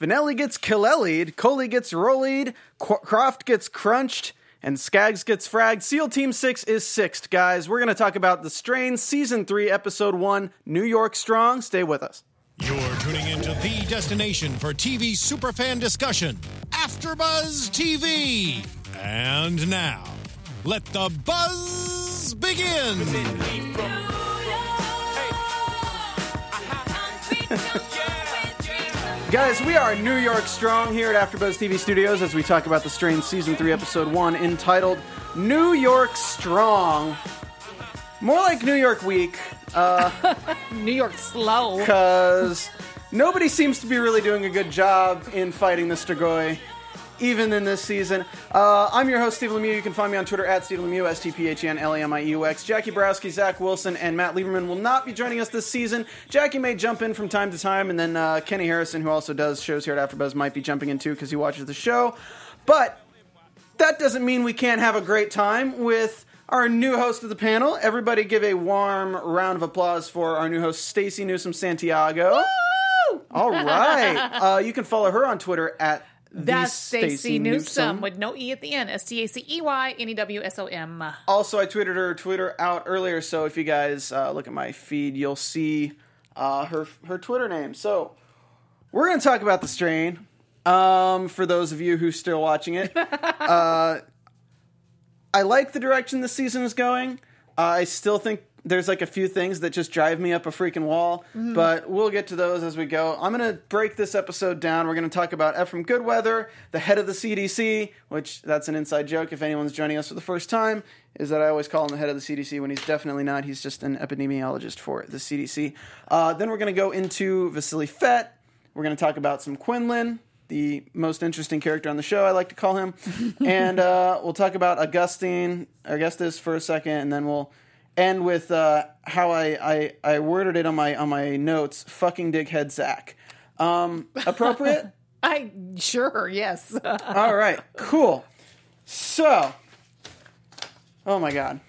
Vanelli gets Killelied, Coley gets Rollied, Qu- Croft gets crunched, and Skaggs gets fragged. SEAL Team 6 is sixth, guys. We're going to talk about The Strain, Season 3, Episode 1, New York Strong. Stay with us. You're tuning into the destination for TV superfan discussion, AfterBuzz TV. And now, let the buzz begin. Guys, we are New York Strong here at AfterBuzz TV Studios as we talk about The Strain Season 3, Episode 1, entitled New York Strong. More like New York Week, Uh, New York slow. because nobody seems to be really doing a good job in fighting the Strigoi, even in this season. Uh, I'm your host, Steve Lemieux. You can find me on Twitter at Steve Lemieux, S T P H E N L A M I U X. Jackie Borowski, Zach Wilson, and Matt Lieberman will not be joining us this season. Jackie may jump in from time to time, and then uh, Kenny Harrison, who also does shows here at AfterBuzz, might be jumping in too because he watches the show. But that doesn't mean we can't have a great time with our new host of the panel. Everybody give a warm round of applause for our new host, Stacey Newsom Santiago. All right. Uh, you can follow her on Twitter at That's Stacey Stacey Newsom with no E at the end. S T A C E Y N E W S O M. Also, I tweeted her Twitter out earlier, so if you guys uh, look at my feed, you'll see uh, her her Twitter name. So we're going to talk about the strain. Um, for those of you who are still watching it, uh, I like the direction the season is going. Uh, I still think there's like a few things that just drive me up a freaking wall, but we'll get to those as we go. I'm going to break this episode down. We're going to talk about Ephraim Goodweather, the head of the CDC, which that's an inside joke if anyone's joining us for the first time, is that I always call him the head of the CDC when he's definitely not. He's just an epidemiologist for the CDC. Uh, then we're going to go into Vasily Fet. We're going to talk about some Quinlan, the most interesting character on the show, I like to call him. and uh, we'll talk about Augustine, Augustus for a second, and then we'll end with uh, how I, I, I worded it on my on my notes: "Fucking dighead Zach." Um, appropriate. I sure yes. All right, cool. So, oh my god,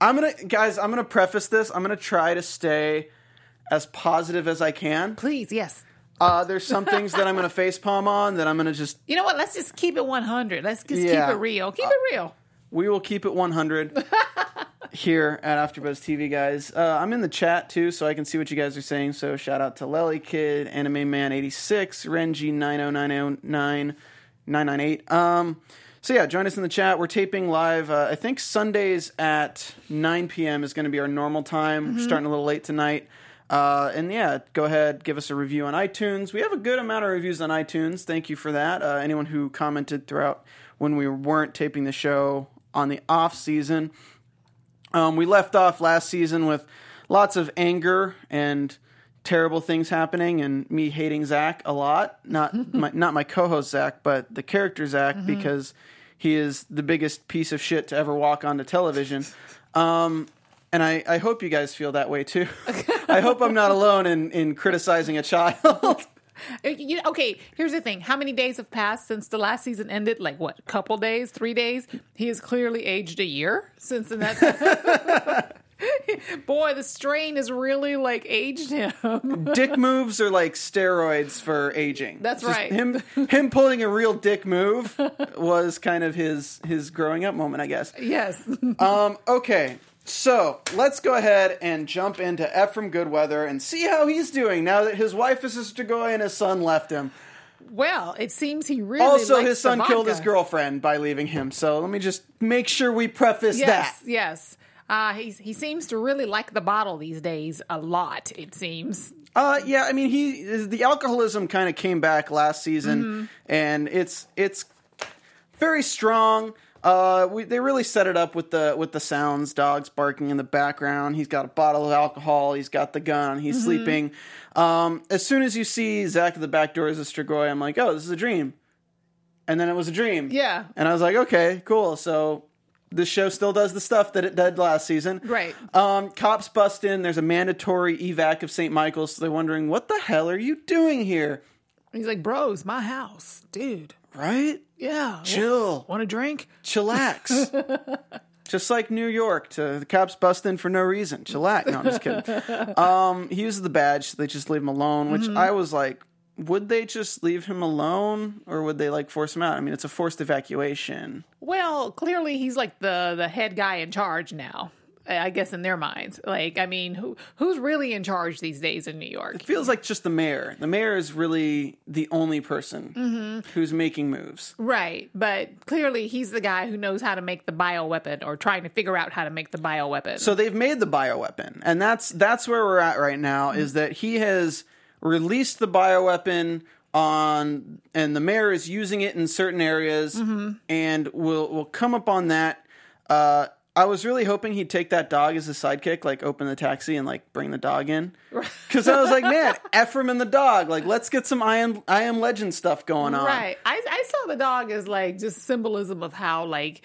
I'm gonna guys, I'm gonna preface this. I'm gonna try to stay as positive as I can. Please, yes. Uh, there's some things that I'm gonna face palm on that I'm gonna just You know what? Let's just keep it 100. Let's just Yeah. keep it real. Keep it real. we will keep it 100 here at AfterBuzz TV, guys. Uh, I'm in the chat too, so I can see what you guys are saying. So shout out to Lely Kid, Anime Man 86, Renji 90909 998. Um, so yeah, join us in the chat. We're taping live. Uh, I think Sundays at 9 p.m. is going to be our normal time. We're starting a little late tonight. Uh, and yeah, go ahead, give us a review on iTunes. We have a good amount of reviews on iTunes. Thank you for that. Uh, anyone who commented throughout when we weren't taping the show on the off season. Um, we left off last season with lots of anger and terrible things happening, and me hating Zach a lot. Not my, not my co-host Zach, but the character Zach because he is the biggest piece of shit to ever walk onto television. Um, and I, I hope you guys feel that way too. I hope I'm not alone in, in criticizing a child. You, okay, here's the thing. How many days have passed since the last season ended? Like what? A couple days? Three days? He has clearly aged a year since then. Boy. The strain has really like aged him. dick moves are like steroids for aging. That's Just right. Him him pulling a real dick move was kind of his his growing up moment, I guess. yes. Um, okay, so let's go ahead and jump into Ephraim Goodweather and see how he's doing now that his wife is a Strigoi and his son left him. Well, it seems he really Also, his son killed his girlfriend by leaving him. So let me just make sure we preface Yes, that. yes. Uh, he's, he seems to really like the bottle these days a lot. It seems. Uh, yeah, I mean, he the alcoholism kind of came back last season, Mm-hmm. and it's it's very strong. Uh, we, they really set it up with the with the sounds, dogs barking in the background. He's got a bottle of alcohol. He's got the gun. He's Mm-hmm. sleeping. Um, as soon as you see Zach at the back door as a Strigoi, I'm like, oh, this is a dream. And then it was a dream. Yeah. And I was like, okay, cool. So the show still does the stuff that it did last season. Right. Um, cops bust in. There's a mandatory evac of St. Michael's. So they're wondering, what the hell are you doing here? He's like, bros, my house, dude. Right? Yeah. Chill. Want a drink? Chillax. just like New York, to the cops bust in for no reason. Chillax. No, I'm just kidding. Um, he uses the badge, so they just leave him alone, which I was like, would they just leave him alone or would they like force him out? I mean, it's a forced evacuation. Well, clearly he's like the the head guy in charge now. I guess in their minds. Like, I mean, who who's really in charge these days in New York? It feels like just the mayor. The mayor is really the only person who's making moves. Right, but clearly he's the guy who knows how to make the bioweapon or trying to figure out how to make the bioweapon. So they've made the bioweapon, and that's that's where we're at right now. Is that he has released the bioweapon on, and the mayor is using it in certain areas, and we'll we'll come up on that. Uh, I was really hoping he'd take that dog as a sidekick, like open the taxi and like bring the dog in, because I was like, man, Ephraim and the dog, like let's get some I am I am Legend stuff going on. Right. I, I saw the dog as like just symbolism of how like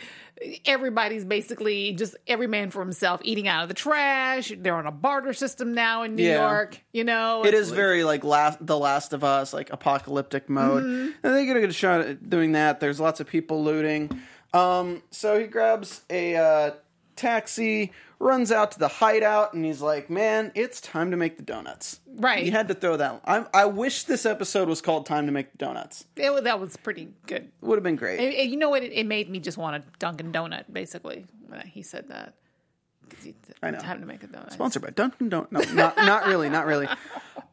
everybody's basically just every man for himself eating out of the trash. They're on a barter system now in New Yeah. York. You know, It's like- very like last the Last of Us, like apocalyptic mode. Mm-hmm. And they get a good shot at doing that. There's lots of people looting. Um, so he grabs a uh, taxi, runs out to the hideout, and he's like, "Man, it's time to make the donuts." Right. He had to throw that. I, I wish this episode was called "Time to Make the Donuts." it, that was pretty good. Would have been great. It- it- you know what? It, it made me just want a Dunkin' Donut. Basically, when he said that. I know. Time to make a donut. Sponsored by Dunkin' Don't. No, not not really, not really.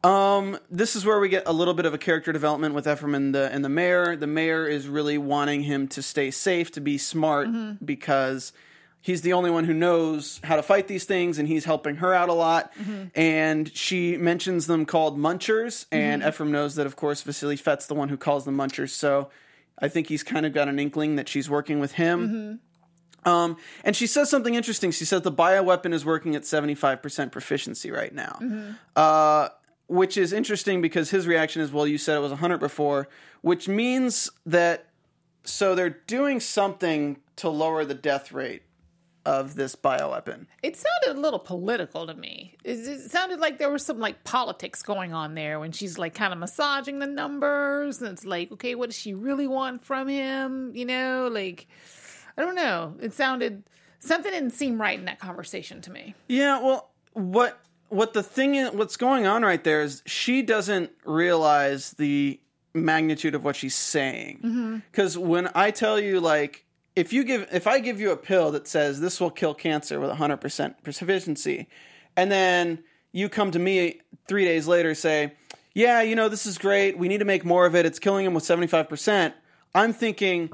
Um, this is where we get a little bit of a character development with Ephraim and the and the mayor. The mayor is really wanting him to stay safe, to be smart, mm-hmm. because he's the only one who knows how to fight these things, and he's helping her out a lot. Mm-hmm. And she mentions them called Munchers, and mm-hmm. Ephraim knows that, of course, Vasily Fet's the one who calls them Munchers. So I think he's kind of got an inkling that she's working with him. Um, and she says something interesting. She says the bioweapon is working at 75% proficiency right now. Uh, which is interesting because his reaction is, well, you said it was 100 before, which means that so they're doing something to lower the death rate of this bioweapon. It sounded a little political to me. It, it sounded like there was some like politics going on there when she's like kind of massaging the numbers, and it's like, okay, what does she really want from him? You know, like I don't know. It sounded something didn't seem right in that conversation to me. Yeah, well, what what the thing is, what's going on right there is she doesn't realize the magnitude of what she's saying. Mm-hmm. Because when I tell you, like, if you give, if I give you a pill that says this will kill cancer with hundred percent proficiency, and then you come to me three days later say, yeah, you know, this is great. We need to make more of it. It's killing him with seventy five percent. I'm thinking,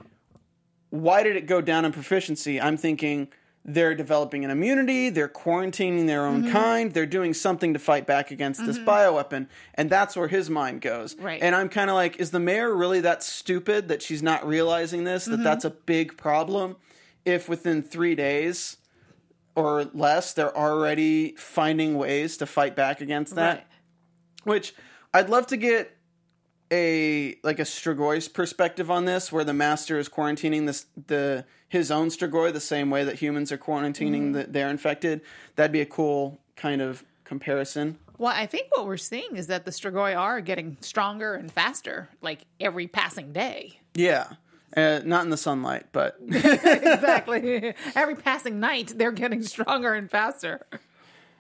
why did it go down in proficiency? I'm thinking they're developing an immunity, they're quarantining their own mm-hmm. kind, they're doing something to fight back against this mm-hmm. bioweapon, and that's where his mind goes. Right. And I'm kind of like, is the mayor really that stupid that she's not realizing this? That mm-hmm. that's a big problem. If within three days or less, they're already finding ways to fight back against that Right. which I'd love to get a like a Strigoi's perspective on this, where the master is quarantining this the his own Strigoi the same way that humans are quarantining that they're infected. That'd be a cool kind of comparison. Well, I think what we're seeing is that the Strigoi are getting stronger and faster, like every passing day. Yeah, uh, not in the sunlight, but exactly. every passing night, they're getting stronger and faster.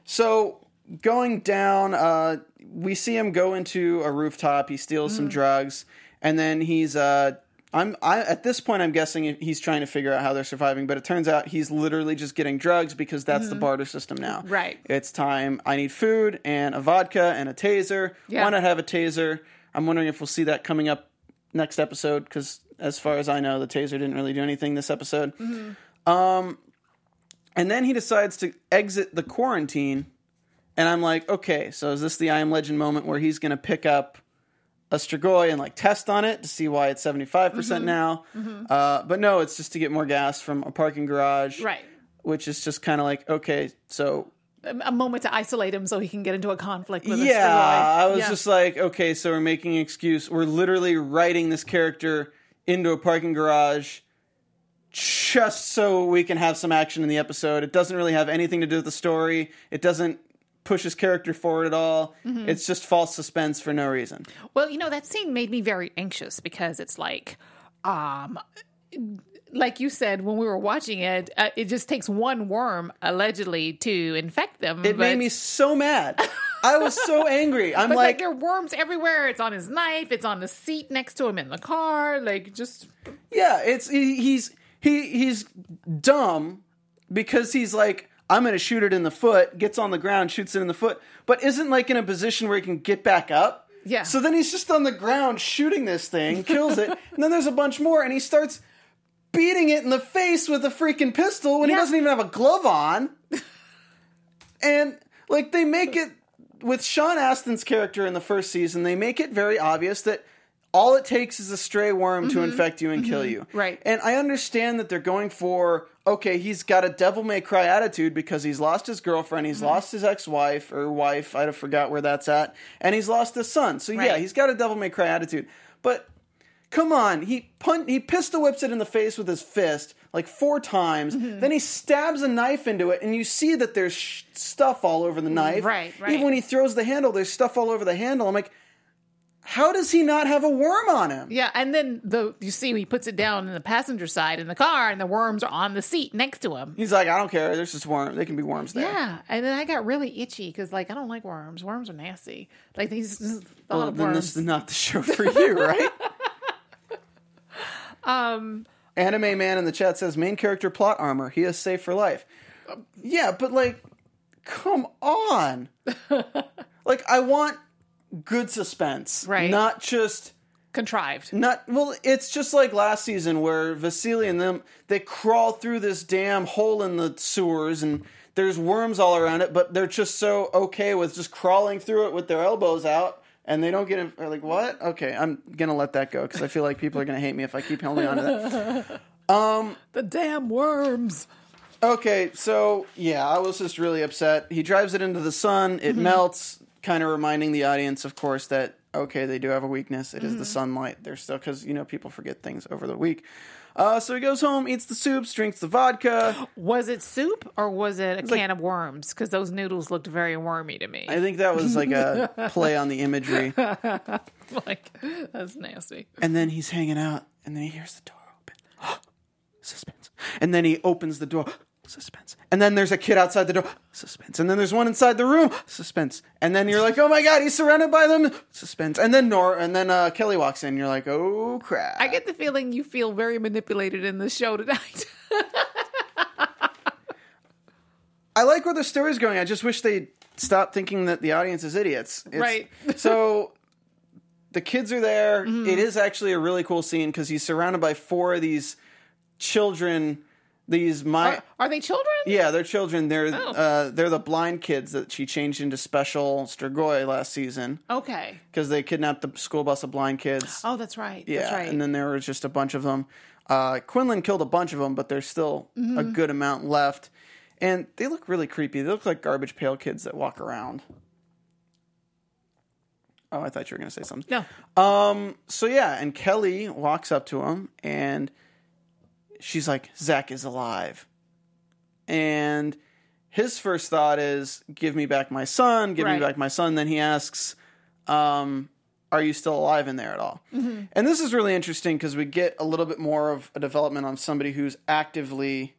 So going down, uh, we see him go into a rooftop. He steals some drugs, and then he's. Uh, I'm. I at this point, I'm guessing he's trying to figure out how they're surviving. But it turns out he's literally just getting drugs because that's the barter system now. Right. It's time. I need food and a vodka and a taser. Yeah. Why not have a taser? I'm wondering if we'll see that coming up next episode because, as far as I know, the taser didn't really do anything this episode. Um, and then he decides to exit the quarantine and I'm like, okay, so is this the I Am Legend moment where he's going to pick up a Strigoi and like test on it to see why it's 75% mm-hmm. now? Mm-hmm. Uh, but no, it's just to get more gas from a parking garage. Right. Which is just kind of like, okay, so A a moment to isolate him so he can get into a conflict with a yeah, I was Yeah. just like, okay, so we're making an excuse. We're literally writing this character into a parking garage just so we can have some action in the episode. It doesn't really have anything to do with the story. It doesn't push his character forward at all. Mm-hmm. It's just false suspense for no reason. Well, you know, that scene made me very anxious because it's like, um, like you said when we were watching it, uh, it just takes one worm allegedly to infect them. It made me so mad. I was so angry. I'm But like, like, there are worms everywhere. It's on his knife. It's on the seat next to him in the car. Like just yeah, it's he, he's he he's dumb because he's like, I'm gonna shoot it in the foot. Gets on the ground, shoots it in the foot, but isn't like in a position where he can get back up. Yeah. So then he's just on the ground shooting this thing, kills it, and then there's a bunch more, and he starts beating it in the face with a freaking pistol when he doesn't even have a glove on. and like they make it with Sean Astin's character in the first season, they make it very obvious that all it takes is a stray worm to infect you and kill you. Mm-hmm. Right. And I understand that they're going for okay, he's got a devil may cry attitude because he's lost his girlfriend, he's Mm-hmm. lost his ex-wife or wife, I'd have forgot where that's at, and he's lost his son. So yeah, he's got a devil may cry attitude. But come on, he punt he pistol whips it in the face with his fist like four times. Mm-hmm. Then he stabs a knife into it, and you see that there's sh- stuff all over the knife. Right, right. Even when he throws the handle, there's stuff all over the handle. I'm like, how does he not have a worm on him? yeah. And then the you see he puts it down in the passenger side in the car, and the worms are on the seat next to him. He's like, I don't care. There's just worm. They can be worms there. Yeah, and then I got really itchy because like I don't like worms. Worms are nasty. Like these this thought Well, of then worms. this is not the show for you, right? um, Anime Man in the chat says main character plot armor. He is safe for life. Yeah, but like, come on. like, I want good suspense, Right. Not just contrived. not well. It's just like last season where Vasily and them they crawl through this damn hole in the sewers and. There's worms all around it, but they're just so okay with just crawling through it with their elbows out, and they don't get in. They're like, what? Okay, I'm gonna let that go because I feel like people are gonna hate me if I keep holding on to that. Um, The damn worms. Okay, so yeah, I was just really upset. He drives it into the sun, it melts, kind of reminding the audience, of course, that okay, they do have a weakness. It is the sunlight. They're still because you know people forget things over the week. Uh, so he goes home, eats the soups, drinks the vodka. Was it soup or was it a like- can of worms? Because those noodles looked very wormy to me. I think that was like a play on the imagery. like that's nasty. And then he's hanging out, and then he hears the door open. Suspense. And then he opens the door. Suspense. And then there's a kid outside the door. Suspense. And then there's one inside the room. Suspense. And then you're like, oh my god, he's surrounded by them. Suspense. And then Nora, And then uh, Kelly walks in. You're like, oh crap. I get the feeling you feel very manipulated in this show tonight. I like where the story's going. I just wish they stop thinking that the audience is idiots. It's- Right. so the kids are there. Mm-hmm. It is actually a really cool scene because he's surrounded by four of these children. These my are, are they children? yeah, they're children. They're Oh. uh, they're the blind kids that she changed into special Strigoi last season Okay. because they kidnapped the school bus of blind kids. Oh, that's right. Yeah, that's right. and then there was just a bunch of them. Uh, Quinlan killed a bunch of them, but there's still Mm-hmm. a good amount left, and they look really creepy. They look like garbage pail kids that walk around. Oh, I thought you were going to say something. no. Um. So yeah, and Kelly walks up to him, and she's like, "Zach is alive," and his first thought is, "Give me back my son. Give Right. me back my son." Then he asks, um, "Are you still alive in there at all?" And this is really interesting because we get a little bit more of a development on somebody who's actively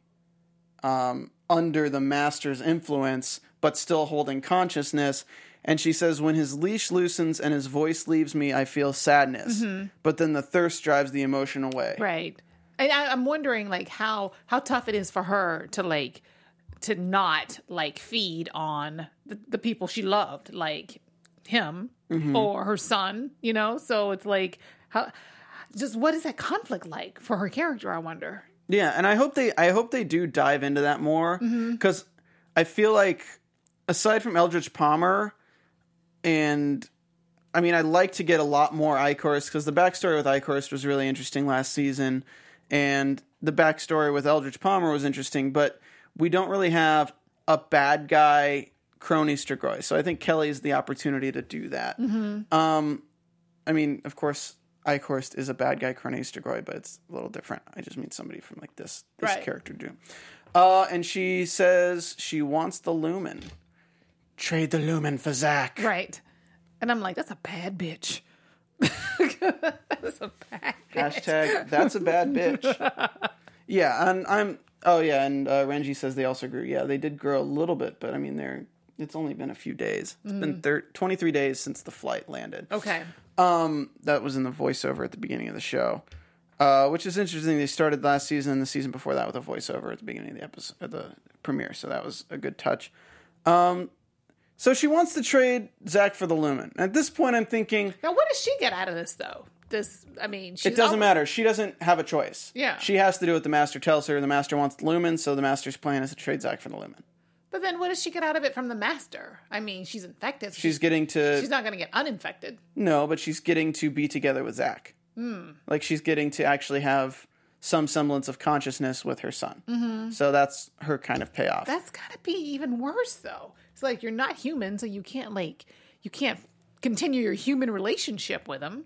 um, under the master's influence, but still holding consciousness. And she says, When his leash loosens and his voice leaves me, I feel sadness. But then the thirst drives the emotion away. Right. And I, I'm wondering, like, how how tough it is for her to like to not like feed on the, the people she loved, like him Mm-hmm. or her son. You know, so it's like how just what is that conflict like for her character? I wonder. Yeah, and I hope they I hope they do dive into that more Mm-hmm. because I feel like aside from Eldritch Palmer, and I mean I'd like to get a lot more Eichhorst because the backstory with Eichhorst was really interesting last season, and the backstory with Eldritch Palmer was interesting, but we don't really have a bad guy crony Strigoi, so I think Kelly's the opportunity to do that. Mm-hmm. Um, I mean, of course. Eichhorst is a bad guy, Crony Strigoi, but it's a little different. I just mean somebody from like this this Right. character do. Uh, and she says she wants the lumen. Trade the lumen for Zach. Right. And I'm like, that's a bad bitch. that's a bad bitch. Hashtag that's a bad bitch. yeah, and I'm oh yeah, and uh, Renji says they also grew. Yeah, they did grow a little bit, but I mean they're It's only been a few days. It's Mm. been thir- 23 days since the flight landed. Okay. Um, that was in the voiceover at the beginning of the show, uh, which is interesting. They started last season and the season before that with a voiceover at the beginning of the episode, the premiere. So that was a good touch. Um, so she wants to trade Zach for the Lumen. At this point, I'm thinking Now, what does she get out of this, though? This, I mean, she's it doesn't almost- matter. She doesn't have a choice. Yeah. she has to do what the master tells her. The master wants the Lumen, so the master's plan is to trade Zach for the Lumen. But then, what does she get out of it from the master? I mean, she's infected. so She's getting to she's not going to get uninfected. No, but she's getting to be together with Zach. Mm. Like she's getting to actually have some semblance of consciousness with her son. Mm-hmm. So that's her kind of payoff. That's got to be even worse, though. It's like you're not human, so you can't like you can't continue your human relationship with him.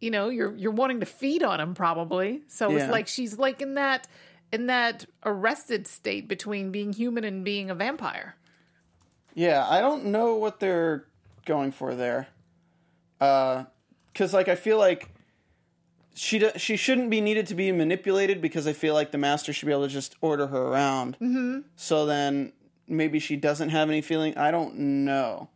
You know, you're you're wanting to feed on him probably. So Yeah. it's like she's like in that in that arrested state between being human and being a vampire. yeah, I don't know what they're going for there. Uh, because like I feel like she she shouldn't be needed to be manipulated because I feel like the master should be able to just order her around. Mm-hmm. So then maybe she doesn't have any feeling. I don't know.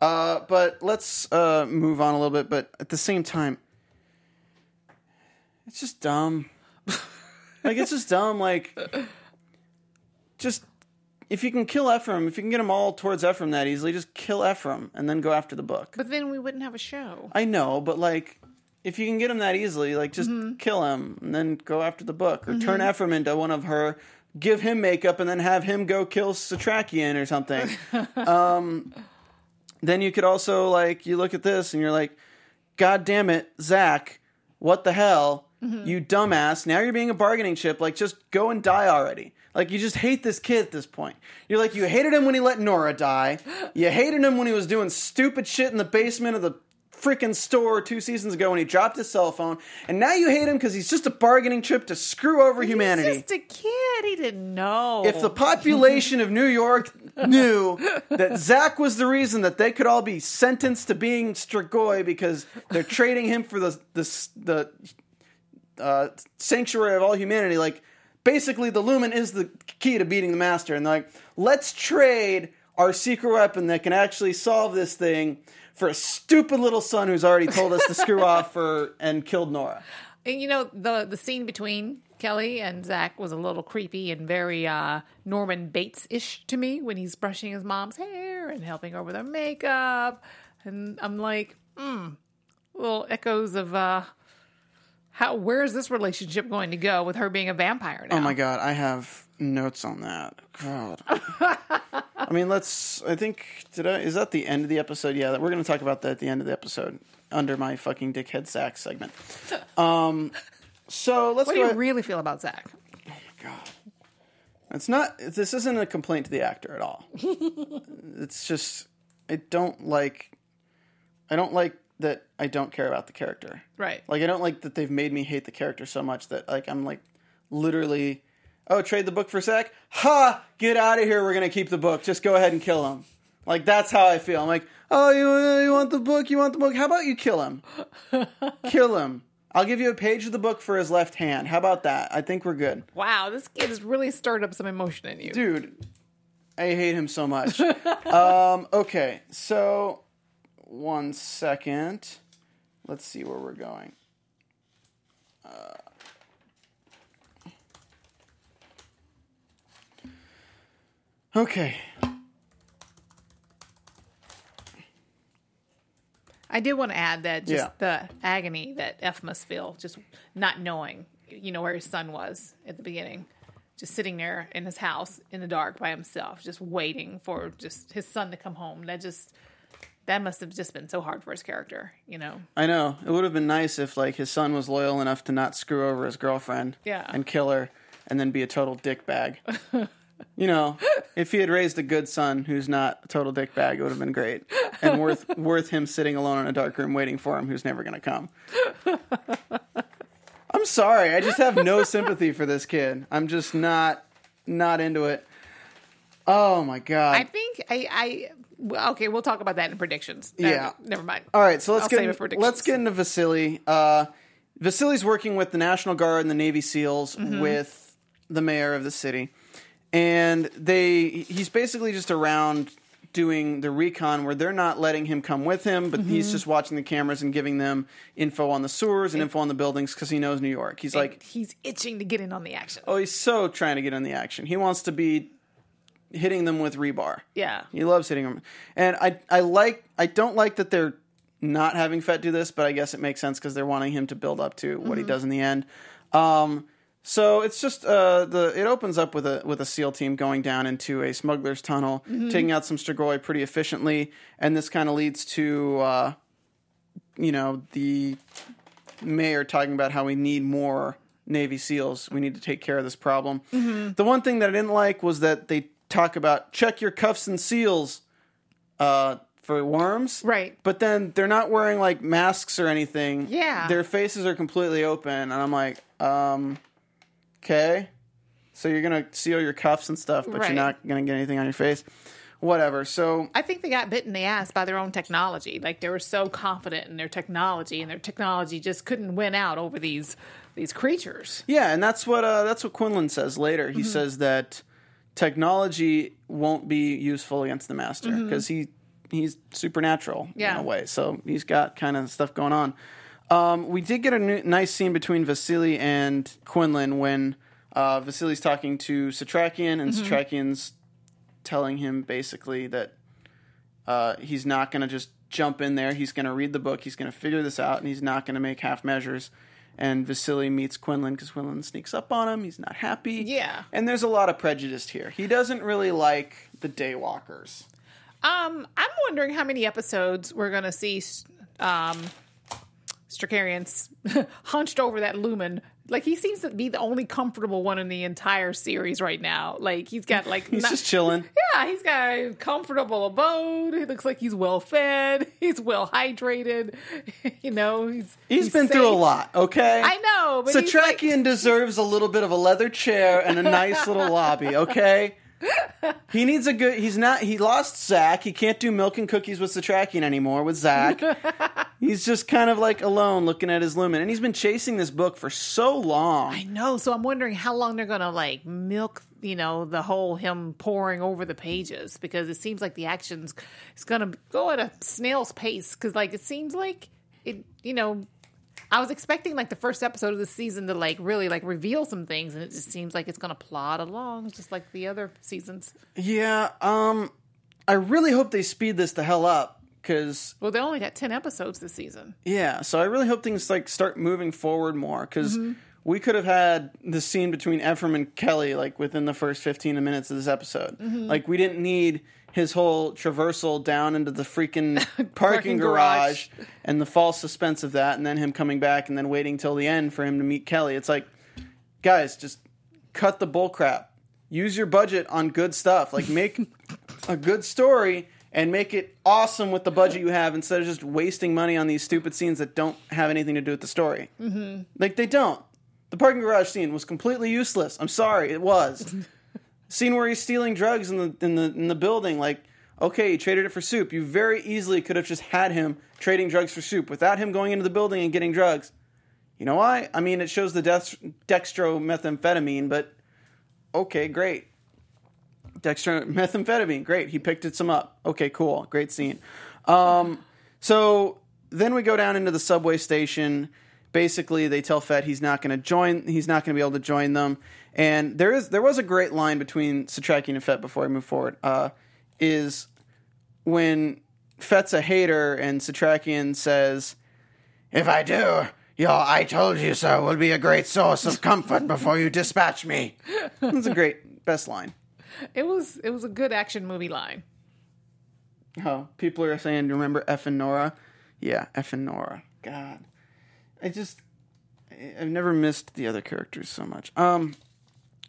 Uh, but let's uh, move on a little bit. But at the same time, it's just dumb. like it's just dumb. Like just if you can kill Ephraim, if you can get them all towards Ephraim that easily, just kill Ephraim and then go after the book. But then we wouldn't have a show. I know, but like if you can get him that easily, like just mm-hmm. kill him and then go after the book, or turn mm-hmm. Ephraim into one of her, give him makeup, and then have him go kill Setrakian or something. um, then you could also like you look at this and you're like, God damn it, Zach, what the hell, mm-hmm. you dumbass! Now you're being a bargaining chip. Like just go and die already. Like you just hate this kid at this point. You're like you hated him when he let Nora die. You hated him when he was doing stupid shit in the basement of the freaking store two seasons ago when he dropped his cell phone, and now you hate him because he's just a bargaining chip to screw over humanity. He's just a kid. He didn't know. if the population of New York knew that Zach was the reason that they could all be sentenced to being Strigoi because they're trading him for the the the uh, sanctuary of all humanity, like basically the Lumen is the key to beating the Master, and like let's trade our secret weapon that can actually solve this thing for a stupid little son who's already told us to screw off for and killed Nora. And you know the the scene between Kelly and Zach was a little creepy and very uh, Norman Bates ish to me when he's brushing his mom's hair and helping her with her makeup, and I'm like, hmm, little echoes of uh, how where is this relationship going to go with her being a vampire now? Oh my god, I have notes on that. God. I mean, let's. I think did I? Is that the end of the episode? Yeah, we're going to talk about that at the end of the episode under my fucking dickhead Zach segment. Um, so let's What do you ahead- really feel about Zach? Oh my God. It's not. This isn't a complaint to the actor at all. it's just I don't like. I don't like that. I don't care about the character. Right. Like I don't like that they've made me hate the character so much that like I'm like literally oh trade the book for Zach? Ha! Get out of here. We're gonna keep the book. Just go ahead and kill him. Like that's how I feel. I'm like oh you you want the book? You want the book? How about you kill him? kill him. I'll give you a page of the book for his left hand. How about that? I think we're good. Wow, this kid has really stirred up some emotion in you. Dude, I hate him so much. um, okay, so one second. Let's see where we're going. Uh, okay. I did want to add that just Yeah. the agony that Eph must feel, just not knowing, you know, where his son was at the beginning, just sitting there in his house in the dark by himself, just waiting for just his son to come home. That just that must have just been so hard for his character, you know. I know. It would have been nice if like his son was loyal enough to not screw over his girlfriend Yeah. and kill her and then be a total dick bag. you know, if he had raised a good son who's not a total dick bag, it would have been great. And worth worth him sitting alone in a dark room waiting for him who's never going to come. I'm sorry. I just have no sympathy for this kid. I'm just not not into it. Oh my god. I think I, I okay, we'll talk about that in predictions. Uh, Yeah. never mind. All right, so let's I'll get in- predictions. let's get into Vasily. Uh, Vasily's working with the National Guard and the Navy SEALs Mm-hmm. with the mayor of the city, and they he's basically just around doing the recon where they're not letting him come with him, but he's Mm-hmm. just watching the cameras and giving them info on the sewers and info on the buildings because he knows New York. He's like, he's itching to get in on the action. oh, he's so trying to get in the action. He wants to be hitting them with rebar. Yeah. He loves hitting them, and I I like I don't like that they're not having Fet do this, but I guess it makes sense because they're wanting him to build up to what he does in the end. Um, so it's just uh, the it opens up with a with a SEAL team going down into a smuggler's tunnel, taking out some Strigoi pretty efficiently, and this kind of leads to uh, you know the mayor talking about how we need more Navy SEALs. We need to take care of this problem. The one thing that I didn't like was that they talk about check your cuffs and seals uh, for worms. Right. But then they're not wearing like masks or anything. Yeah. Their faces are completely open. And I'm like, um, okay. So you're going to seal your cuffs and stuff, but Right. you're not going to get anything on your face. Whatever. So I think they got bit in the ass by their own technology. Like they were so confident in their technology, and their technology just couldn't win out over these these creatures. Yeah, and that's what uh, that's what Quinlan says later. Mm-hmm. He says that technology won't be useful against the master because he he's supernatural in a way. So he's got kind of stuff going on. Um, we did get a new, nice scene between Vasily and Quinlan when uh, Vasily's talking to Setrakian and Mm-hmm. Setrakian's telling him basically that uh, he's not going to just jump in there. He's going to read the book. He's going to figure this out, and he's not going to make half measures. And Vasily meets Quinlan because Quinlan sneaks up on him. He's not happy. Yeah. And there's a lot of prejudice here. He doesn't really like the Daywalkers. Um, I'm wondering how many episodes we're gonna see. Um, Setrakian's hunched over that lumen. Like he seems to be the only comfortable one in the entire series right now. Like he's got like He's not- just chilling. Yeah, he's got a comfortable abode. He looks like he's well fed. He's well hydrated. you know, he's he's been through a lot, okay? I know, but he's like- deserves a little bit of a leather chair and a nice little lobby, okay? He needs a good. He's not. He lost Zach. He can't do milk and cookies with the tracking anymore with Zach. he's just kind of like alone looking at his lumen. And he's been chasing this book for so long. I know. So I'm wondering how long they're gonna like milk, you know, the whole him pouring over the pages because it seems like the action's is gonna go at a snail's pace. Because like it seems like it, you know. I was expecting like the first episode of the season to like really like reveal some things, and it just seems like it's gonna plod along just like the other seasons. Yeah, um, I really hope they speed this the hell up because Well, they only got ten episodes this season. yeah. So I really hope things like start moving forward more because we could have had the scene between Ephraim and Kelly like within the first fifteen minutes of this episode. Like we didn't need his whole traversal down into the freaking parking, Parking garage, garage. and the false suspense of that, and then him coming back and then waiting till the end for him to meet Kelly. It's like, guys, just cut the bull crap. Use your budget on good stuff. Like make a good story and make it awesome with the budget you have instead of just wasting money on these stupid scenes that don't have anything to do with the story. Mm-hmm. Like they don't. The parking garage scene was completely useless. I'm sorry, it was. scene where he's stealing drugs in the in the in the building. Like, okay, he traded it for soup. You very easily could have just had him trading drugs for soup without him going into the building and getting drugs. You know why? I mean, it shows the dex- dextromethamphetamine, but okay, great. Dextromethamphetamine, great. He picked it some up. Okay, cool. Great scene. Um, so then we go down into the subway station. Basically, they tell Fet he's not going to join. He's not going to be able to join them. And there is there was a great line between Setrakian and Fet before I move forward. Uh, is when Fet's a hater and Setrakian says, "If I do, your I told you so will be a great source of comfort before you dispatch me." That's a great best line. It was it was a good action movie line. Oh, people are saying, you remember Eph and Nora?" Yeah, Eph and Nora. God, I just I've never missed the other characters so much. Um,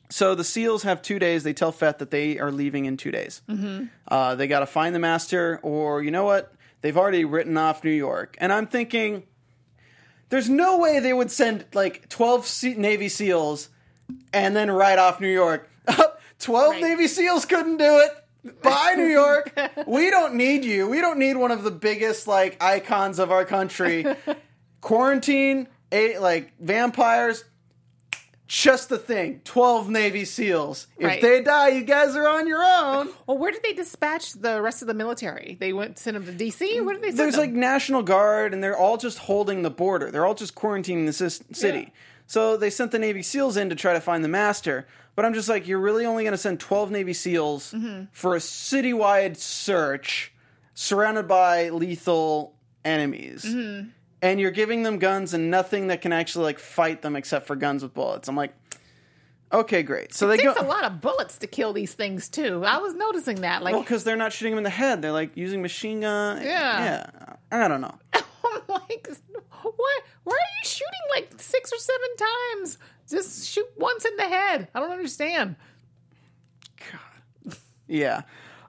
so the seals have two days. They tell Fet that they are leaving in two days. Mm-hmm. Uh, they got to find the master, or you know what? They've already written off New York, and I'm thinking. There's no way they would send like 12 Se- Navy SEAls and then write off New York. 12 Right. Navy SEAls couldn't do it. Bye, New York. we don't need you. We don't need one of the biggest like icons of our country. Quarantine, eight, like vampires. just the thing 12 Navy SEALs. If Right. they die, you guys are on your own. Well, where did they dispatch the rest of the military? They went send them to DC. Where did they send There's them? like National Guard, and they're all just holding the border. They're all just quarantining the city. Yeah. So they sent the Navy SEALs in to try to find the master. But I'm just like, you're really only going to send 12 Navy SEALs Mm-hmm. for a citywide search surrounded by lethal enemies. Mm-hmm. And you're giving them guns and nothing that can actually like fight them except for guns with bullets. I'm like, okay, great. So it they takes go. a lot of bullets to kill these things too. I was noticing that. Like, Well, because they're not shooting them in the head. They're like using machine gun. Yeah. Yeah. I don't know. I'm like, what? Why are you shooting like six or seven times? Just shoot once in the head. I don't understand. God. Yeah.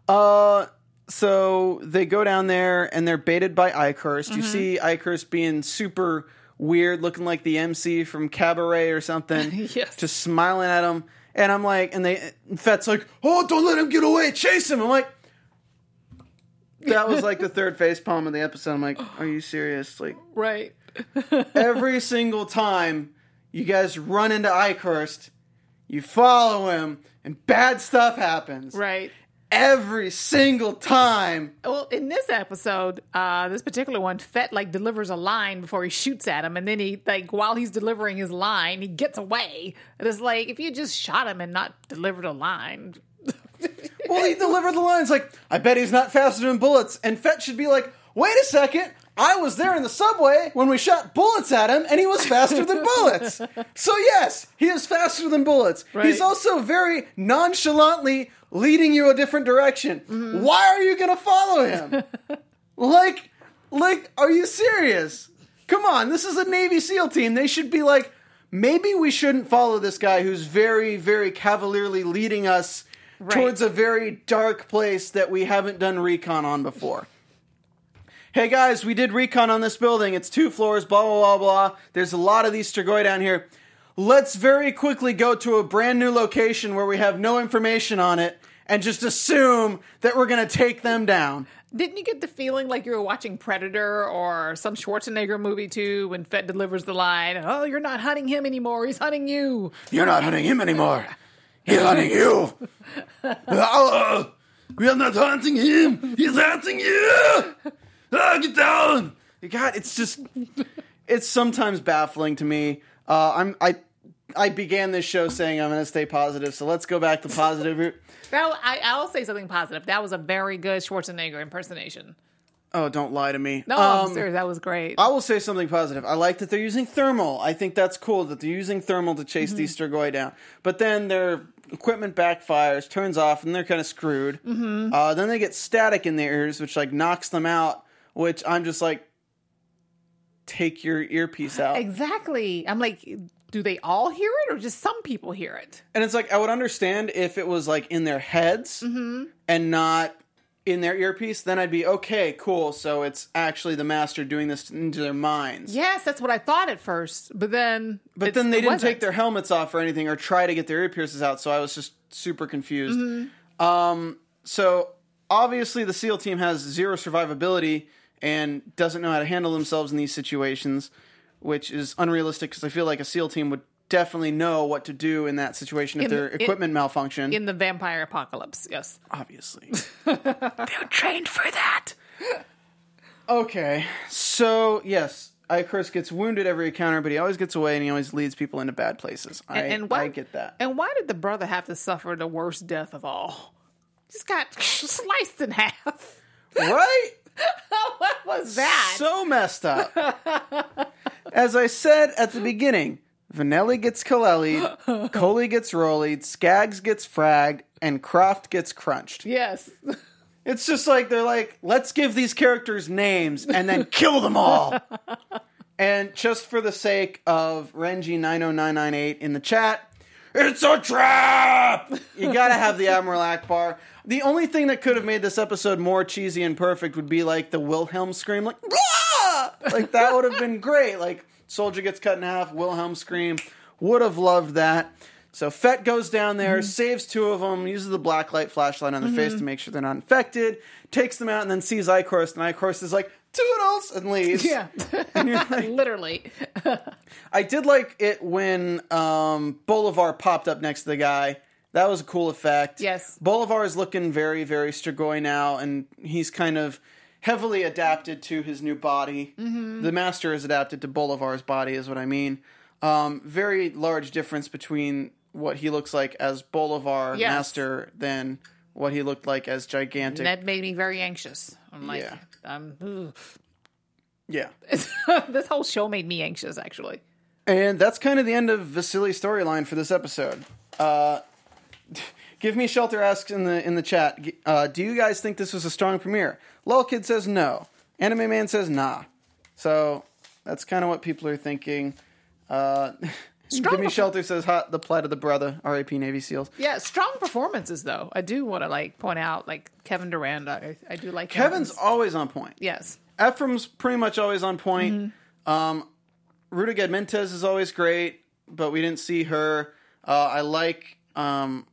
Uh, so they go down there and they're baited by Eichhorst. Mm-hmm. You see Eichhorst being super weird, looking like the MC from Cabaret or something. Yes. Just smiling at him. And I'm like, and they, and Fet's like, oh, don't let him get away. Chase him. I'm like, that was like the third face palm of the episode. I'm like, are you serious? Like, Right. every single time you guys run into Eichhorst, you follow him, and bad stuff happens Right. Every single time. Well, in this episode, uh, this particular one, Fet like delivers a line before he shoots at him, and then he like while he's delivering his line, he gets away. And it's like if you just shot him and not delivered a line, Well, he delivered the lines like, I bet he's not faster than bullets. And Fet should be like, wait a second. I was there in the subway when we shot bullets at him, and he was faster than bullets. So, yes, he is faster than bullets. Right. He's also very nonchalantly leading you a different direction. Mm-hmm. Why are you going to follow him? like, like, are you serious? Come on, this is a Navy SEAL team. They should be like, maybe we shouldn't follow this guy who's very, very cavalierly leading us towards a very dark place that we haven't done recon on before. Hey guys, we did recon on this building. It's two floors, blah, blah, blah, blah. There's a lot of these Strigoi down here. Let's very quickly go to a brand new location where we have no information on it and just assume that we're going to take them down. didn't you get the feeling like you were watching Predator or some Schwarzenegger movie too when Fet delivers the line, "Oh, you're not hunting him anymore; he's hunting you." You're not hunting him anymore. He's hunting you. We are not hunting him. He's hunting you. Ah, get down. God, it's just, it's sometimes baffling to me. Uh, I'm, I, I began this show saying I'm going to stay positive, so let's go back to positive. That I, I'll say something positive. That was a very good Schwarzenegger impersonation. Oh, don't lie to me. No, I'm Um, serious. That was great. I will say something positive. I like that they're using thermal. I think that's cool that they're using thermal to chase these Strigoi down. But then their equipment backfires, turns off, and they're kind of screwed. Mm-hmm. Uh, then they get static in their ears, which like knocks them out. Which I'm just like, take your earpiece out. exactly. I'm like, do they all hear it or just some people hear it? And it's like I would understand if it was like in their heads and not in their earpiece. Then I'd be okay, cool. So it's actually the master doing this into their minds. Yes, that's what I thought at first, but then But then they didn't wasn't. take their helmets off or anything or try to get their ear pierces out, so I was just super confused. Um, so obviously the SEAL team has zero survivability and doesn't know how to handle themselves in these situations, which is unrealistic because I feel like a SEAL team would definitely know what to do in that situation if In their the- equipment malfunctioned. in the vampire apocalypse. Yes. obviously. They're trained for that. Okay, so yes, Eichhorst gets wounded every encounter, but he always gets away and he always leads people into bad places. I, And, and why, I get that. And why did the brother have to suffer the worst death of all? Just got sliced in half. right? what was that? So messed up. As I said at the beginning, Vanelli gets Kaleli, Coley gets Rollied, Skaggs gets fragged, and Croft gets crunched. yes. It's just like they're like, let's give these characters names and then kill them all. and just for the sake of Renji90998 in the chat, it's a trap! You gotta have the Admiral Ackbar. The only thing that could have made this episode more cheesy and perfect would be like the Wilhelm scream, like, like that would have been great. Like, soldier gets cut in half, Wilhelm scream. Would have loved that. So Fet goes down there, mm-hmm. saves two of them, uses the black light flashlight on their face mm-hmm. to make sure they're not infected, takes them out, and then sees Eichhorst, and Eichhorst is like, toodles and leaves. Yeah, literally. I did like it when um, Bolivar popped up next to the guy. That was a cool effect. Yes. Bolivar is looking very, very Strigoi now, and he's kind of heavily adapted to his new body. Mm-hmm. The Master is adapted to Bolivar's body, is what I mean. Um, very large difference between what he looks like as Bolivar Yes. Master than what he looked like as gigantic. that made me very anxious. I'm like, Yeah. um, ugh. yeah. this whole show made me anxious. Actually, And that's kind of the end of Vasily's storyline for this episode. Uh, give me shelter asks in the in the chat. Uh, do you guys think this was a strong premiere? Lol Kid says no. Anime Man says nah. So that's kind of what people are thinking. Uh, Strong give me perfor- shelter says hot. The plight of the brother. R.A.P. Navy SEALs. yeah, strong performances though. I do want to like point out like Kevin Durand. I, I do like him. Kevin's always on point. Yes, Ephraim's pretty much always on point. Mm-hmm. Um, Ruta Gedmintas is always great, but we didn't see her. Uh, I like um,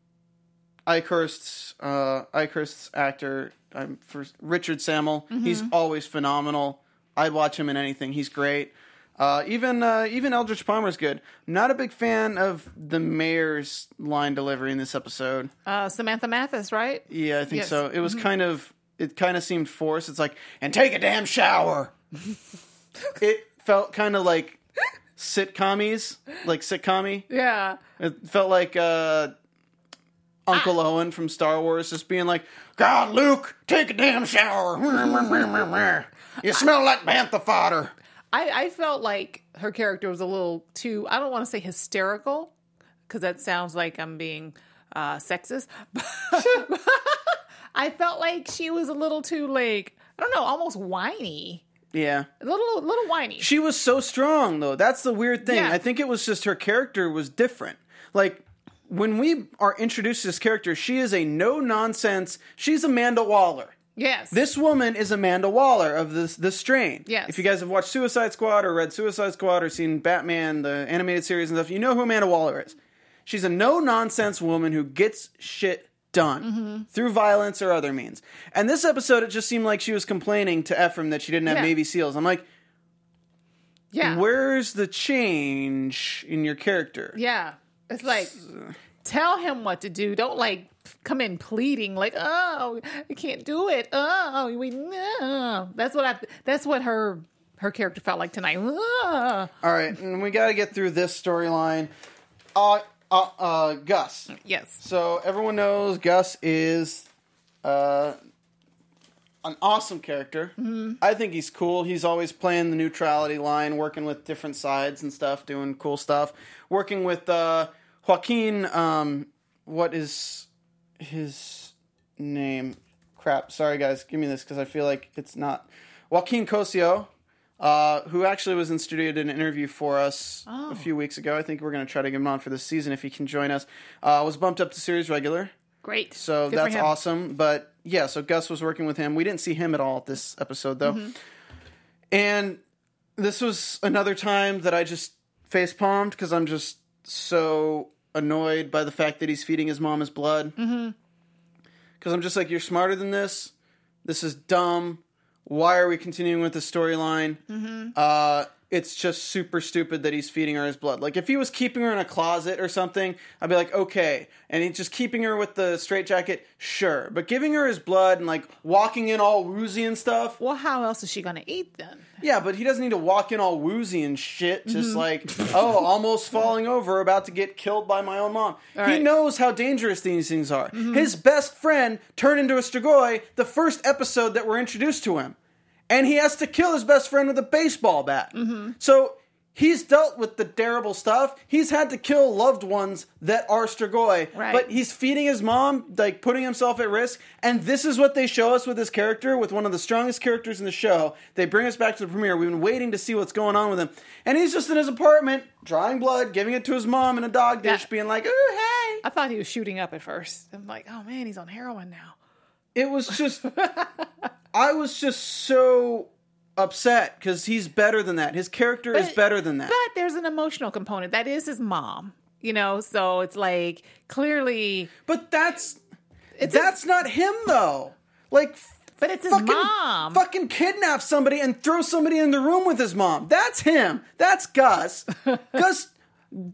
Eichhorst's uh, Eichhorst's actor um, for Richard Sammel. Mm-hmm. He's always phenomenal. I'd watch him in anything. He's great. Uh, even uh, even Eldritch Palmer's good. Not a big fan of the mayor's line delivery in this episode. uh, Samantha Mathis, right? Yeah, I think Yes. so. It was kind of it kind of seemed forced. It's like, and take a damn shower. it felt kind of like sitcomies, like sitcommy. Yeah. It felt like uh, Uncle Owen from Star Wars just being like, God, Luke, take a damn shower. you smell like bantha fodder. I, I felt like her character was a little too, I don't want to say hysterical, because that sounds like I'm being uh, sexist. I felt like she was a little too, like, I don't know, almost whiny. Yeah. A little, little whiny. She was so strong though. That's the weird thing. Yeah. I think it was just her character was different. Like when we are introduced to this character, she is a no nonsense. She's Amanda Waller. Yes. This woman is Amanda Waller of this this strain. Yes. If you guys have watched Suicide Squad or read Suicide Squad or seen Batman the animated series and stuff, you know who Amanda Waller is. She's a no nonsense woman who gets shit done Mm-hmm. through violence or other means. And this episode, it just seemed like she was complaining to Ephraim that she didn't have Yeah. Navy SEALs. I'm like, yeah. where's the change in your character? Yeah. It's like tell him what to do. Don't like come in pleading like, "Oh, I can't do it." Oh, we no. That's what I that's what her her character felt like tonight. Ah. All right, and we got to get through this storyline. Uh, uh, uh, Gus. Yes. So everyone knows Gus is uh, an awesome character. I think he's cool. He's always playing the neutrality line, working with different sides and stuff, doing cool stuff. Working with uh, Joaquin. Um, what is his name? Crap. Sorry, guys. Give me this because I feel like it's not Joaquin Cosio. Uh, who actually was in studio did an interview for us a few weeks ago. I think we're going to try to get him on for this season if he can join us. Uh, was bumped up to series regular. Great. So Good that's awesome. But yeah, so Gus was working with him. We didn't see him at all this episode though. Mm-hmm. And this was another time that I just face palmed because I'm just so annoyed by the fact that he's feeding his mom his blood. Because Mm-hmm. I'm just like, you're smarter than this. This is dumb. Why are we continuing with the storyline? Mm-hmm. Uh, it's just super stupid that he's feeding her his blood. Like if he was keeping her in a closet or something, I'd be like, okay. And he's just keeping her with the straitjacket, sure. But giving her his blood and like walking in all woozy and stuff, Well, how else is she to eat then? yeah. But he doesn't need to walk in all woozy and shit, just mm-hmm. like, oh, almost falling over, about to get killed by my own mom. he right. knows how dangerous these things are. Mm-hmm. His best friend turned into a Strigoi the first episode that we're introduced to him and he has to kill his best friend with a baseball bat. Mm-hmm. So he's dealt with the terrible stuff. He's had to kill loved ones that are Strigoi, Right. but he's feeding his mom, like putting himself at risk. And this is what they show us with this character, with one of the strongest characters in the show. They bring us back to the premiere. We've been waiting to see what's going on with him, and he's just in his apartment, drawing blood, giving it to his mom in a dog dish, Yeah. being like, "Ooh, hey." I thought he was shooting up at first. I'm like, oh man, he's on heroin now. It was just, I was just so upset because he's better than that. His character is better than that. But there's an emotional component. That is his mom. You know, so it's like clearly But that's It's that's not him though. Like But it's his mom. fucking kidnap somebody and throw somebody in the room with his mom. That's him. That's Gus. Gus.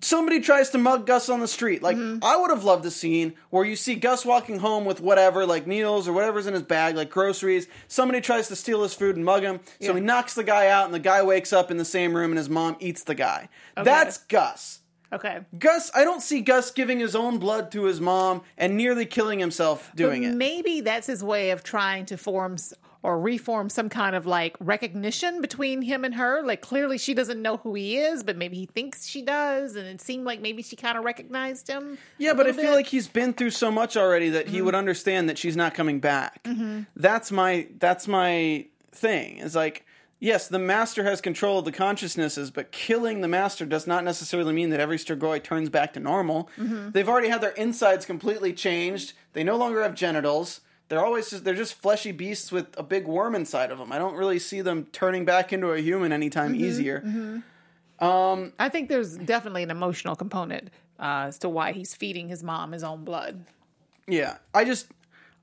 Somebody tries to mug Gus on the street. Like Mm-hmm. I would have loved a scene where you see Gus walking home with whatever, like needles or whatever's in his bag, like groceries. Somebody tries to steal his food and mug him, so Yeah. he knocks the guy out, and the guy wakes up in the same room, and his mom eats the guy. That's Gus. Okay. Gus, I don't see Gus giving his own blood to his mom and nearly killing himself doing but it. Maybe that's his way of trying to form or reform some kind of like recognition between him and her. Like clearly she doesn't know who he is, but maybe he thinks she does, and it seemed like maybe she kind of recognized him. Yeah, but I little feel like he's been through so much already that he mm-hmm. would understand that she's not coming back. Mm-hmm. That's my that's my thing. Is like yes, the master has control of the consciousnesses, but killing the master does not necessarily mean that every Strigoi turns back to normal. Mm-hmm. They've already had their insides completely changed. They no longer have genitals. They're always just they're just fleshy beasts with a big worm inside of them. I don't really see them turning back into a human anytime easier. I think there's definitely an emotional component uh, as to why he's feeding his mom his own blood. Yeah, I just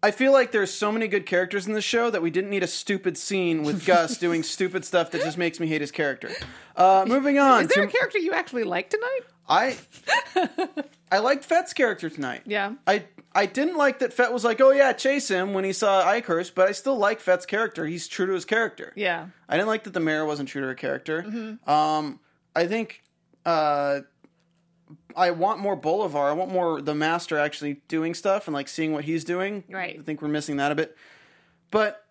I feel like there's so many good characters in this show that we didn't need a stupid scene with Gus doing stupid stuff that just makes me hate his character. Uh, moving on, Is there to- a character you actually like tonight? I I liked Fet's character tonight. Yeah. I I didn't like that Fet was like, oh yeah, chase him when he saw Eichhorst, but I still like Fet's character. He's true to his character. Yeah. I didn't like that the mayor wasn't true to her character. Mm-hmm. Um, I think uh, I want more Bolivar. I want more the master actually doing stuff and like seeing what he's doing. Right. I think we're missing that a bit. But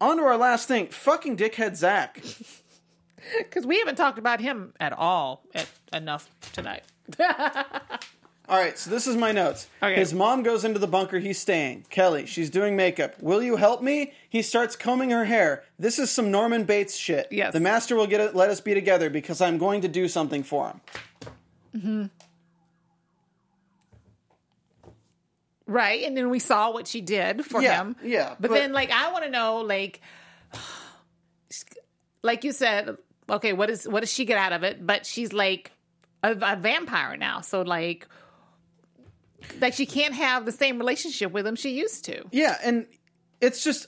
on to our last thing. Fucking dickhead Zach. Because we haven't talked about him at all at, enough tonight. All right, so this is my notes. Okay. His mom goes into the bunker he's staying. Kelly, she's doing makeup. Will you help me? He starts combing her hair. This is some Norman Bates shit. Yes. The master will get it, let us be together because I'm going to do something for him. Mhm. Right. And then we saw what she did for Yeah, him. yeah, But, but- then, like, I want to know, like, like you said, okay, what is what does she get out of it? But she's like a, a vampire now, so like, like she can't have the same relationship with him she used to. Yeah, and it's just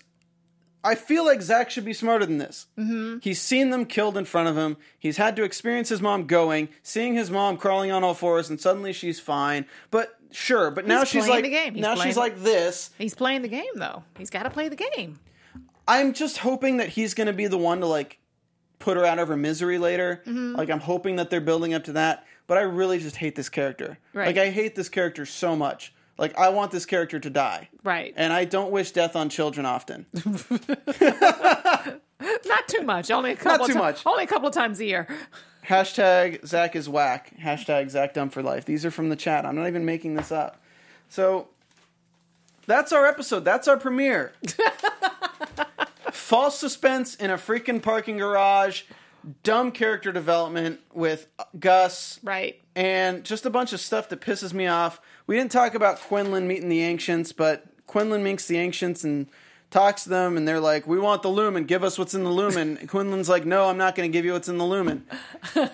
I feel like Zach should be smarter than this. Mm-hmm. He's seen them killed in front of him. He's had to experience his mom going, seeing his mom crawling on all fours, and suddenly she's fine. But sure, but now He's she's playing like the game. He's now playing- she's like this. He's playing the game though. He's got to play the game. I'm just hoping that he's going to be the one to like put her out of her misery later. Mm-hmm. Like I'm hoping that they're building up to that. But I really just hate this character. Right. Like I hate this character so much. Like I want this character to die. Right. And I don't wish death on children often. Not too much. Only a couple. Not too much. Only a couple of times a year. Hashtag Zach is whack. Hashtag Zach dumb for life. These are from the chat. I'm not even making this up. So that's our episode. That's our premiere. False suspense in a freaking parking garage. Dumb character development with Gus. Right. And just a bunch of stuff that pisses me off. We didn't talk about Quinlan meeting the Ancients, but Quinlan meets the Ancients and talks to them, and they're like, "We want the lumen. Give us what's in the lumen." And Quinlan's like, "No, I'm not going to give you what's in the lumen."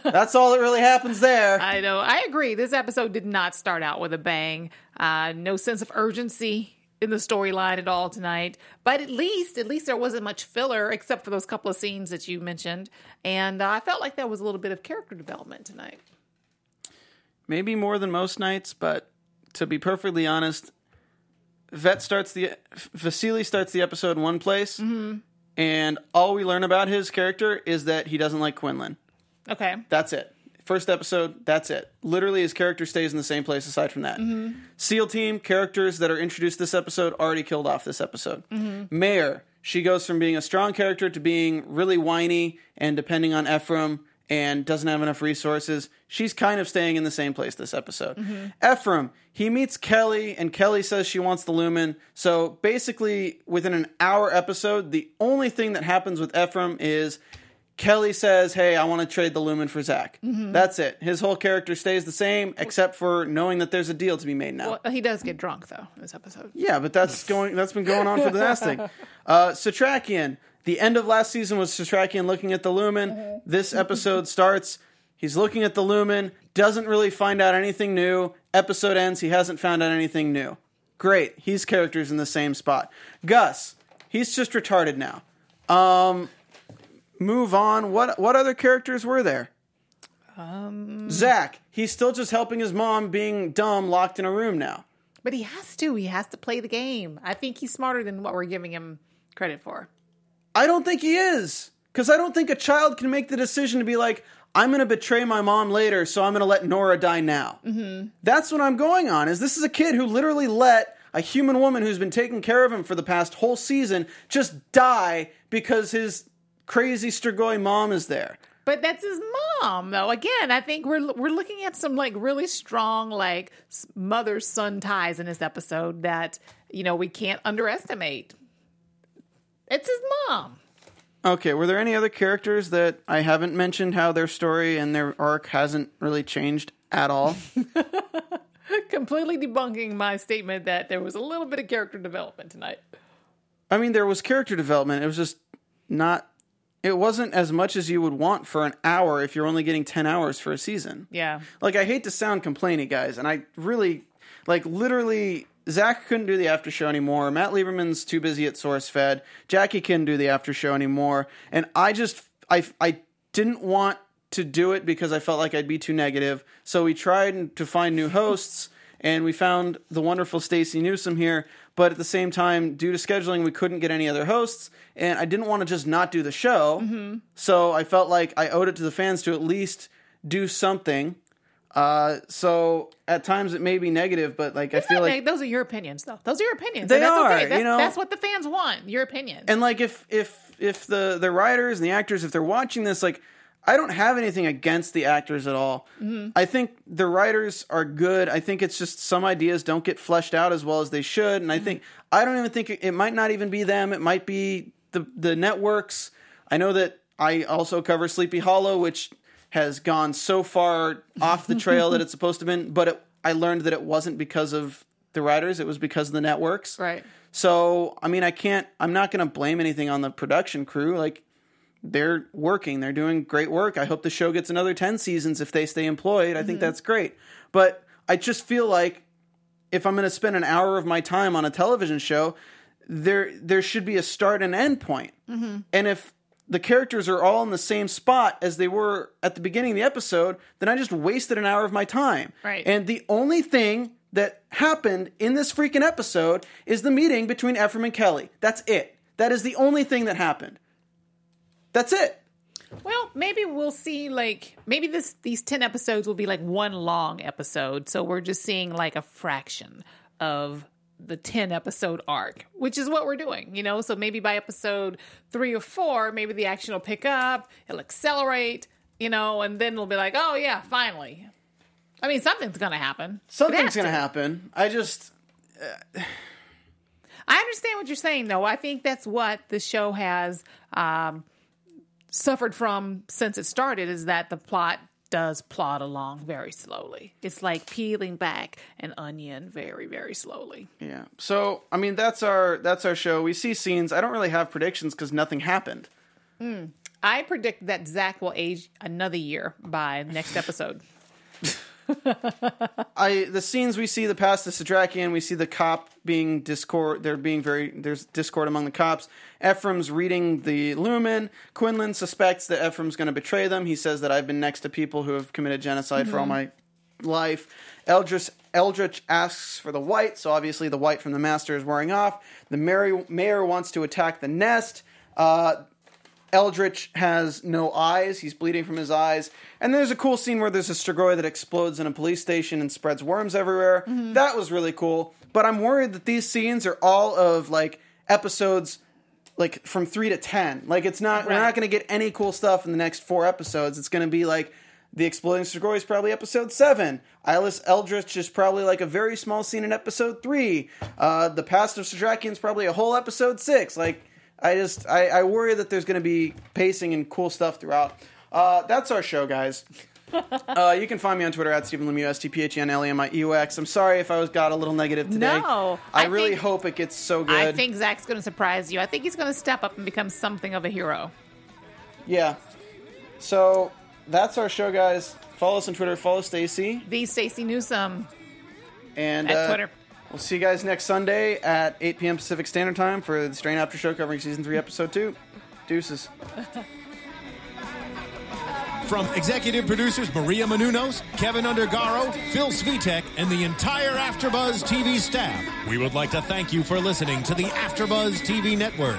That's all that really happens there. I know. I agree. This episode did not start out with a bang. Uh, no sense of urgency in the storyline at all tonight. But at least, at least there wasn't much filler except for those couple of scenes that you mentioned. And uh, I felt like that was a little bit of character development tonight. Maybe more than most nights, but to be perfectly honest, Fet starts the Vasily starts the episode in one place, and all we learn about his character is that he doesn't like Quinlan. Okay. That's it. First episode, that's it. Literally, his character stays in the same place aside from that. Mm-hmm. SEAL team, characters that are introduced this episode, already killed off this episode. Mm-hmm. Mayor, she goes from being a strong character to being really whiny and depending on Ephraim and doesn't have enough resources. She's kind of staying in the same place this episode. Mm-hmm. Ephraim, he meets Kelly, and Kelly says she wants the lumen. So basically, within an hour episode, the only thing that happens with Ephraim is Kelly says, "Hey, I want to trade the lumen for Zach." That's it. His whole character stays the same, except for knowing that there's a deal to be made now. Well, he does get drunk, though, in this episode. Yeah, but that's going. That's been going on for the last thing. Uh, Setrakian. The end of last season was Setrakian looking at the lumen. This episode starts. He's looking at the lumen. Doesn't really find out anything new. Episode ends. He hasn't found out anything new. Great. He's characters in the same spot. Gus. He's just retarded now. Um, move on. What what other characters were there? Um, Zach. He's still just helping his mom being dumb, locked in a room now. But he has to. He has to play the game. I think he's smarter than what we're giving him credit for. I don't think he is. Because I don't think a child can make the decision to be like, I'm going to betray my mom later, so I'm going to let Nora die now. Mm-hmm. That's what I'm going on. Is this is a kid who literally let a human woman who's been taking care of him for the past whole season just die because his crazy Strigoi mom is there. But that's his mom, though. Again, I think we're we're looking at some like really strong like mother son ties in this episode that you know we can't underestimate. It's his mom. Okay, were there any other characters that I haven't mentioned how their story and their arc hasn't really changed at all? Completely debunking my statement that there was a little bit of character development tonight. I mean, there was character development. It was just not it wasn't as much as you would want for an hour if you're only getting 10 hours for a season. Yeah. Like, I hate to sound complainy, guys, and I really, like, literally, Zach couldn't do the after show anymore. Matt Lieberman's too busy at SourceFed. Jackie couldn't do the after show anymore. And I just, I, I didn't want to do it because I felt like I'd be too negative. So we tried to find new hosts, and we found the wonderful Stacey Newsome here. But at the same time, due to scheduling, we couldn't get any other hosts, and I didn't want to just not do the show. Mm-hmm. So I felt like I owed it to the fans to at least do something. Uh, so at times it may be negative, but like it's I feel like neg- those are your opinions, though. Those are your opinions. They that's are, Okay. That's, you know? that's what the fans want. Your opinion. and like if if if the the writers and the actors if they're watching this like i don't have anything against the actors at all. Mm-hmm. I think the writers are good. I think it's just some ideas don't get fleshed out as well as they should. And i mm-hmm. think i don't even think it, it might not even be them. It might be the the networks. I know that i also cover sleepy hollow which has gone so far off the trail that it's supposed to have been but it, i learned that it wasn't because of the writers. It was because of the networks. Right. so, I mean, I can't, I'm not going to blame anything on the production crew. Like, they're working, they're doing great work. I hope the show gets another 10 seasons if they stay employed. I think mm-hmm. that's great. But I just feel like if I'm going to spend an hour of my time on a television show, there there should be a start and end point. Mm-hmm. And if the characters are all in the same spot as they were at the beginning of the episode, then I just wasted an hour of my time. Right. And the only thing that happened in this freaking episode is the meeting between Ephraim and Kelly. That's it. That is the only thing that happened. That's it. Well, maybe we'll see. Like, maybe this these ten episodes will be like one long episode. So we're just seeing like a fraction of the 10 episode arc, which is what we're doing, you know? So maybe by episode three or four, maybe the action will pick up, it'll accelerate, you know, and then it'll be like, oh, yeah, finally. I mean, something's going to happen. Something's going to happen. I just I understand what you're saying, though. I think that's what the show has um, suffered from since it started is that the plot does plod along very slowly. It's like peeling back an onion very, very slowly. yeah. So, I mean, that's our that's our show. We see scenes. I don't really have predictions cuz nothing happened. Hmm. I predict that Zach will age another year by next episode. I the scenes we see the past the Setrakian, we see the cop being discord. They're being very there's discord among the cops. Ephraim's reading the Lumen. Quinlan suspects that Ephraim's going to betray them. He says that I've been next to people who have committed genocide for all my life. Eldritch Eldritch asks for the white, so obviously the white from the master is wearing off. The mayor, mayor wants to attack the nest. Uh, Eldritch has no eyes. He's bleeding from his eyes. And there's a cool scene where there's a Strigoi that explodes in a police station and spreads worms everywhere. That was really cool. But I'm worried that these scenes are all of like episodes like from 3 to 10. Like it's not we're not going to get any cool stuff in the next 4 episodes. It's going to be like the exploding Strigoi is probably episode 7. Eyeless Eldritch is probably like a very small scene in episode 3. Uh, the past of Setrakian is probably a whole episode 6. Like I just I, I worry that there's going to be pacing and cool stuff throughout. Uh, that's our show, guys. uh, you can find me on Twitter at Stephen Lemieux, S T P H E N L E M I E U X. I'm sorry if I was got a little negative today. No, I, I really think- hope it gets so good. I think Zach's going to surprise you. I think he's going to step up and become something of a hero. yeah. So that's our show, guys. Follow us on Twitter. Follow Stacey The Stacey Newsome and at uh, Twitter. We'll see you guys next Sunday at 8 p.m. Pacific Standard Time for the Strain After Show covering season three, episode two. Deuces. From executive producers Maria Menounos, Kevin Undergaro, Phil Svitek, and the entire AfterBuzz TV staff, we would like to thank you for listening to the AfterBuzz TV network.